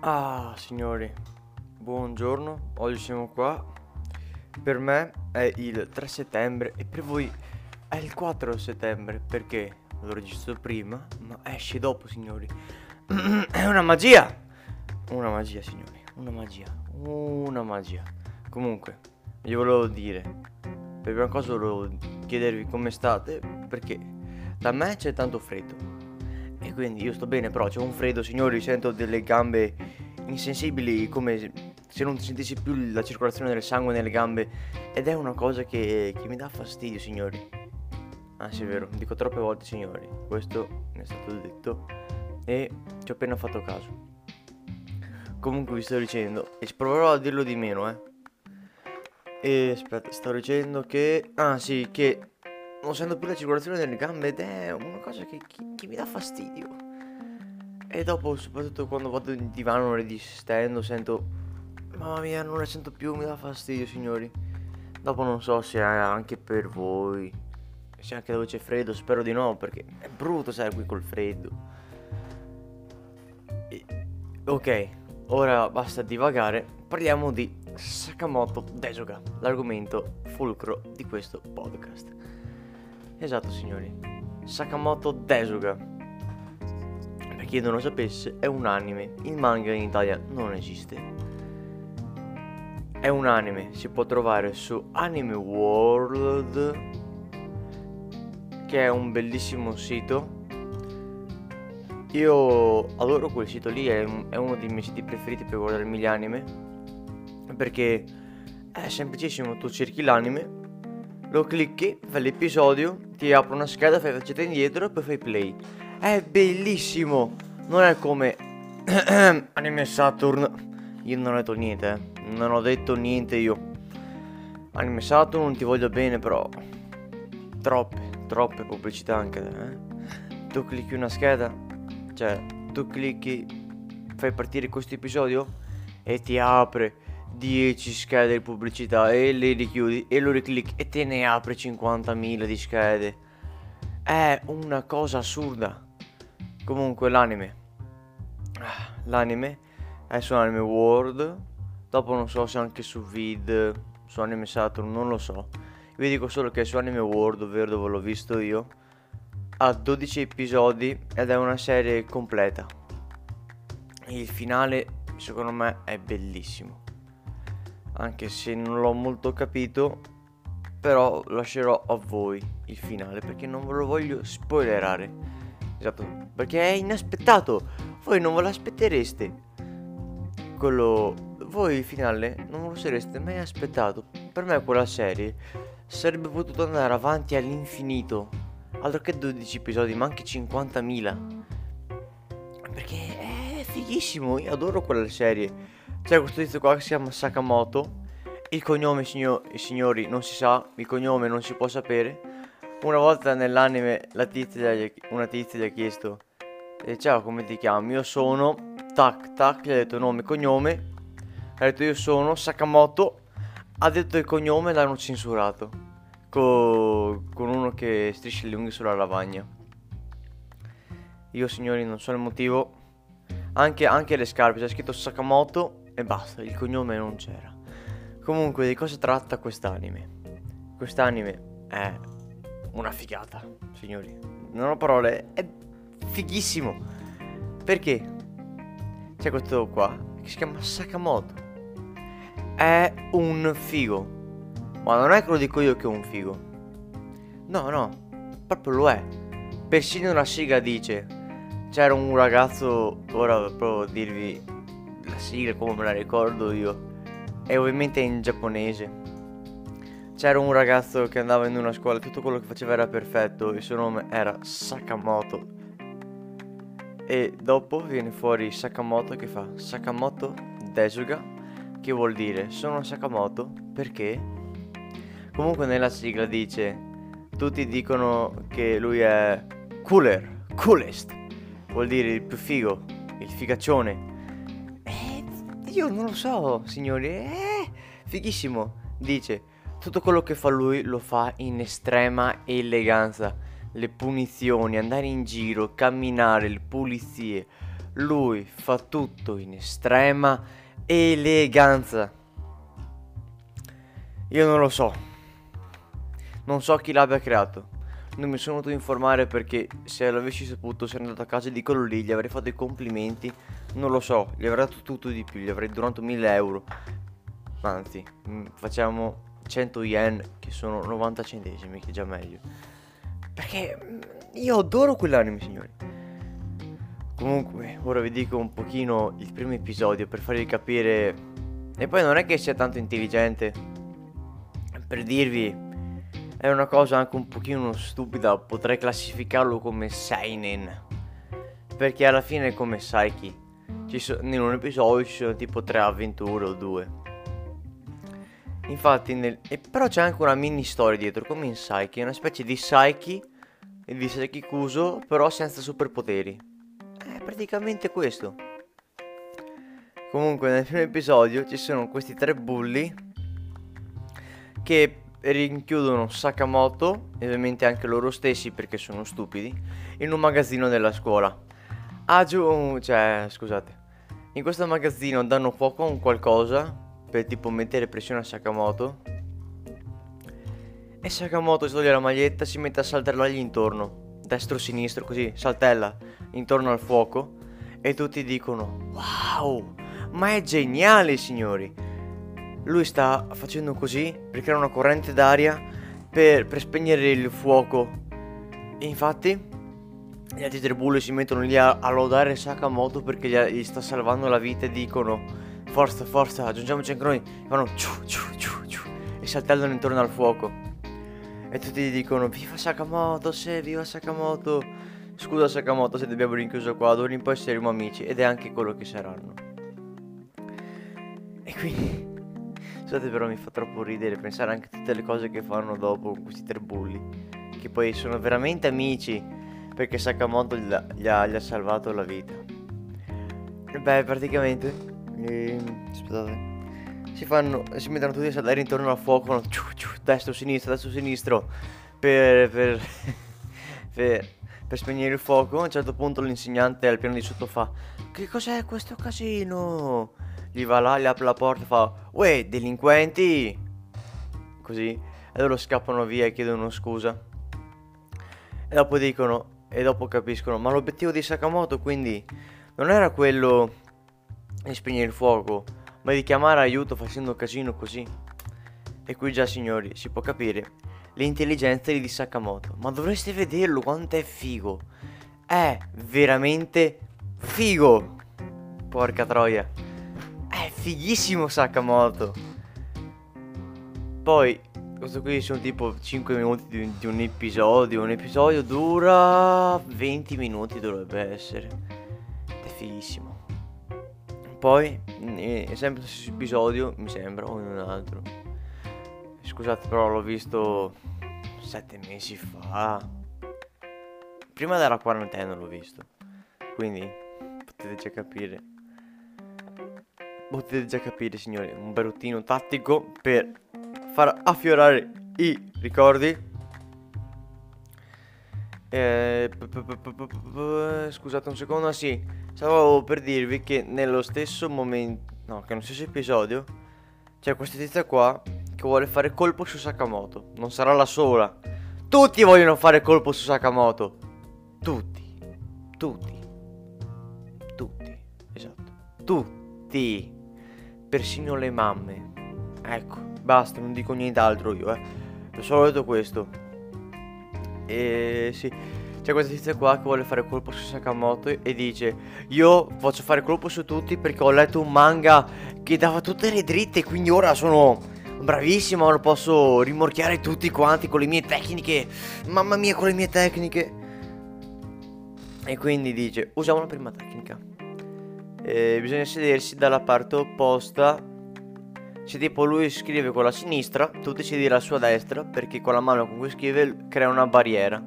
Ah, signori, buongiorno, oggi siamo qua. Per me è il 3 settembre e per voi è il 4 settembre perché lo registro prima, ma esce dopo, signori. è una magia! Una magia, signori, una magia, una magia. Comunque, vi volevo dire, per prima cosa volevo chiedervi come state perché da me c'è tanto freddo quindi io sto bene, però c'è un freddo, signori, sento delle gambe insensibili come se non sentissi più la circolazione del sangue nelle gambe ed è una cosa che, che mi dà fastidio, signori. Ah, sì, è vero, dico troppe volte, signori. Questo mi è stato detto e ci ho appena fatto caso. Comunque vi sto dicendo, e proverò a dirlo di meno, eh. E aspetta, sto dicendo che... Ah, sì, che non sento più la circolazione delle gambe ed è una cosa che, che, che mi dà fastidio. E dopo, soprattutto quando vado in divano resistendo, sento... Mamma mia, non la sento più, mi dà fastidio, signori. Dopo non so se è anche per voi. Se anche dove c'è freddo, spero di no, perché è brutto stare qui col freddo. E... Ok, ora basta divagare. Parliamo di Sakamoto Desoga, l'argomento fulcro di questo podcast. Esatto, signori. Sakamoto Desuga. Per chi non lo sapesse, è un anime. Il manga in Italia non esiste. È un anime, si può trovare su Anime World, che è un bellissimo sito. Io adoro quel sito lì, è, è uno dei miei siti preferiti per guardarmi gli anime. Perché è semplicissimo, tu cerchi l'anime, lo clicchi, fai l'episodio, ti apre una scheda, fai facetta indietro e poi fai play. È bellissimo! Non è come Anime Saturn. Io non ho detto niente, eh. Non ho detto niente io. Anime Saturn non ti voglio bene, però. Troppe, troppe pubblicità anche, eh. Tu clicchi una scheda, cioè, tu clicchi, fai partire questo episodio e ti apre 10 schede di pubblicità e le richiudi e lo riclicchi e te ne apre 50.000 di schede. È una cosa assurda. Comunque l'anime. Ah, l'anime è su Anime World. Dopo non so se anche su Vid, su Anime Saturn, non lo so. Vi dico solo che è su Anime World, ovvero dove l'ho visto io. Ha 12 episodi ed è una serie completa. Il finale secondo me è bellissimo anche se non l'ho molto capito, però lascerò a voi il finale perché non ve lo voglio spoilerare. Esatto, perché è inaspettato, voi non ve l'aspettereste. Quello voi il finale non lo sareste mai aspettato. Per me quella serie sarebbe potuto andare avanti all'infinito. Altro che 12 episodi, ma anche 50.000. Perché è fighissimo, io adoro quella serie. C'è questo tizio qua che si chiama Sakamoto. Il cognome, signor, signori, non si sa. Il cognome non si può sapere. Una volta nell'anime la tizia una tizia gli ha chiesto eh, Ciao, come ti chiami? Io sono Tac Tac, gli ha detto nome cognome. Ha detto io sono Sakamoto. Ha detto il cognome e l'hanno censurato. Co- con uno che striscia le unghie sulla lavagna. Io, signori, non so il motivo. Anche, anche le scarpe, c'è scritto Sakamoto e basta, il cognome non c'era. Comunque, di cosa tratta quest'anime? Quest'anime è una figata, signori. Non ho parole, è fighissimo. Perché? C'è questo qua che si chiama Sakamoto. È un figo. Ma non è che lo dico io che è un figo. No, no, proprio lo è. Persino la sigla dice. C'era un ragazzo, ora provo a dirvi la sigla come me la ricordo io. E ovviamente in giapponese. C'era un ragazzo che andava in una scuola, tutto quello che faceva era perfetto, il suo nome era Sakamoto. E dopo viene fuori Sakamoto che fa Sakamoto Desuga, che vuol dire sono Sakamoto perché comunque nella sigla dice tutti dicono che lui è cooler, coolest, vuol dire il più figo, il figaccione. Io non lo so, signori. Eh, fighissimo. Dice, tutto quello che fa lui lo fa in estrema eleganza. Le punizioni, andare in giro, camminare, le pulizie. lui fa tutto in estrema eleganza. Io non lo so. Non so chi l'abbia creato. Non mi sono a informare perché se l'avessi saputo sarei andato a casa di quello lì, gli avrei fatto i complimenti. Non lo so, gli avrei dato tutto di più, gli avrei donato 1000 euro. Anzi, mm, facciamo 100 yen che sono 90 centesimi, che è già meglio. Perché mm, io adoro quell'anime, signori. Comunque, ora vi dico un pochino il primo episodio per farvi capire. E poi non è che sia tanto intelligente. Per dirvi, è una cosa anche un pochino stupida. Potrei classificarlo come Seinen. Perché alla fine, come Psyche, so- in un episodio ci sono tipo tre avventure o due. Infatti, nel... però c'è anche una mini storia dietro, come in Psyche, una specie di Psyche e di Psyche Kuso, però senza superpoteri praticamente questo. Comunque nel primo episodio ci sono questi tre bulli che rinchiudono Sakamoto, e ovviamente anche loro stessi perché sono stupidi, in un magazzino della scuola. Giù, cioè, scusate. In questo magazzino danno fuoco a un qualcosa per tipo mettere pressione a Sakamoto. E Sakamoto si toglie la maglietta si mette a saltellargli intorno, destro-sinistro, così, saltella intorno al fuoco e tutti dicono wow, ma è geniale signori. Lui sta facendo così per creare una corrente d'aria per, per spegnere il fuoco. E infatti gli altri tre bulli si mettono lì a, a lodare Sakamoto perché gli, gli, sta salvando la vita e dicono forza, forza, aggiungiamoci anche noi. E fanno ciu, ciu, ciu, ciu, e saltellano intorno al fuoco. E tutti gli dicono viva Sakamoto, se viva Sakamoto. Scusa Sakamoto se ti abbiamo rinchiuso qua, d'ora in poi saremo amici ed è anche quello che saranno. E quindi... Scusate però mi fa troppo ridere pensare anche a tutte le cose che fanno dopo questi tre bulli. Che poi sono veramente amici perché Sakamoto gli ha, gli ha, gli ha salvato la vita. Beh, praticamente... Eh, aspettate. Si fanno... Si mettono tutti a salire intorno al fuoco, ciu, ciu, destro, sinistro, destro, sinistro. Per... per... per per spegnere il fuoco. A un certo punto l'insegnante al piano di sotto fa: Che cos'è questo casino? Gli va là, gli apre la porta e fa: Uè, delinquenti! Così. E loro scappano via e chiedono scusa. E dopo dicono, e dopo capiscono, ma l'obiettivo di Sakamoto quindi non era quello di spegnere il fuoco, ma di chiamare aiuto facendo casino così. E qui già signori, si può capire l'intelligenza di Sakamoto. Ma dovreste vederlo quanto è figo. È veramente figo. Porca troia. Fighissimo Sakamoto. Poi, questo qui sono tipo 5 minuti di, di un episodio. Un episodio dura 20 minuti dovrebbe essere. È fighissimo. Poi, è sempre lo stesso episodio, mi sembra, o in un altro. Scusate, però l'ho visto sette mesi fa. Prima della quarantena l'ho visto. Quindi potete già capire. Potete già capire, signori, un baruttino tattico per far affiorare i ricordi. Eh, scusate un secondo, sì, stavo per dirvi che nello stesso momento, no, che nello stesso episodio c'è questa tizia qua che vuole fare colpo su Sakamoto. Non sarà la sola. Tutti vogliono fare colpo su Sakamoto. Tutti. Tutti. Tutti. Esatto. Tutti. Persino le mamme. Ecco, basta, non dico nient'altro io, eh. Solo detto questo. E sì. C'è questa tizia qua che vuole fare colpo su Sakamoto e dice Io faccio fare colpo su tutti perché ho letto un manga che dava tutte le dritte Quindi ora sono bravissimo, lo posso rimorchiare tutti quanti con le mie tecniche. Mamma mia, con le mie tecniche. E quindi dice, usiamo la prima tecnica. E bisogna sedersi dalla parte opposta. Se tipo lui scrive con la sinistra, tu ti siedi alla sua destra, perché con la mano con cui scrive crea una barriera.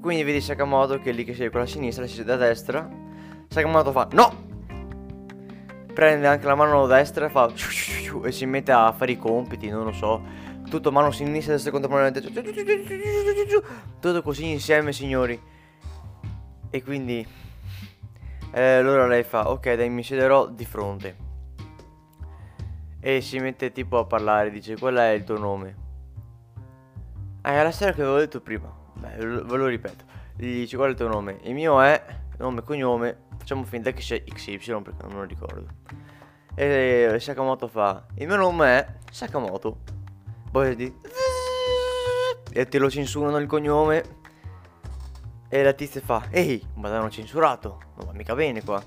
Quindi vedi Sakamoto che lì che siede con la sinistra si siede a destra. Sakamoto fa, no! Prende anche la mano destra e fa e si mette a fare i compiti, non lo so. Tutto mano sinistra, destra contemporaneamente. Tutto così insieme, signori. E quindi E allora lei fa, ok dai mi siederò di fronte. E si mette tipo a parlare, dice qual è il tuo nome? Ah, è la storia che avevo detto prima. Beh, ve lo ripeto. Gli dice qual è il tuo nome? Il mio è nome e cognome. Facciamo finta che sia XY perché non lo ricordo. E Sakamoto fa, il mio nome è Sakamoto. Poi di... E te lo censurano il cognome. E la tizia fa, ehi, ma l'hanno censurato, non va mica bene qua.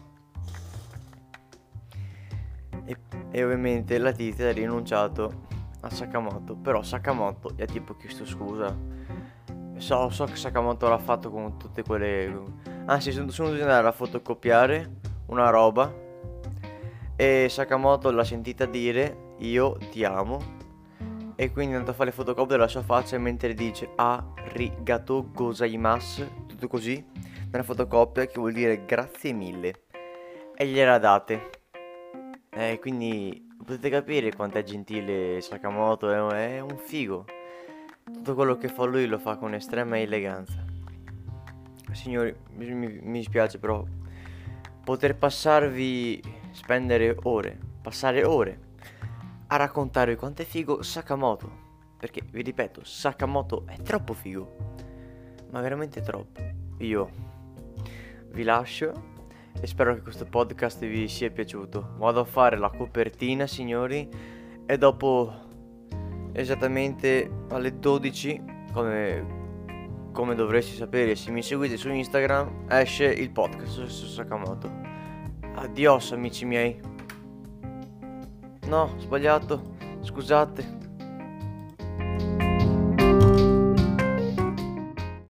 E, e ovviamente la tizia ha rinunciato a Sakamoto, però Sakamoto gli ha tipo chiesto scusa. So, so che Sakamoto l'ha fatto con tutte quelle... Anzi, sono, sono dovuto andare a fotocopiare una roba e Sakamoto l'ha sentita dire io ti amo e quindi è andato a fare le fotocopie della sua faccia mentre dice arigato gozaimasu tutto così nella fotocopia che vuol dire grazie mille e gliela date e quindi potete capire quanto è gentile Sakamoto è, è un figo tutto quello che fa lui lo fa con estrema eleganza signori mi, mi, dispiace però poter passarvi spendere ore passare ore a raccontare quanto è figo Sakamoto. Perché, vi ripeto, Sakamoto è troppo figo. Ma veramente troppo. Io vi lascio e spero che questo podcast vi sia piaciuto. Vado a fare la copertina, signori, e dopo esattamente alle 12, come, come dovreste sapere se mi seguite su Instagram, esce il podcast su Sakamoto. Adios amici miei. No, sbagliato. Scusate.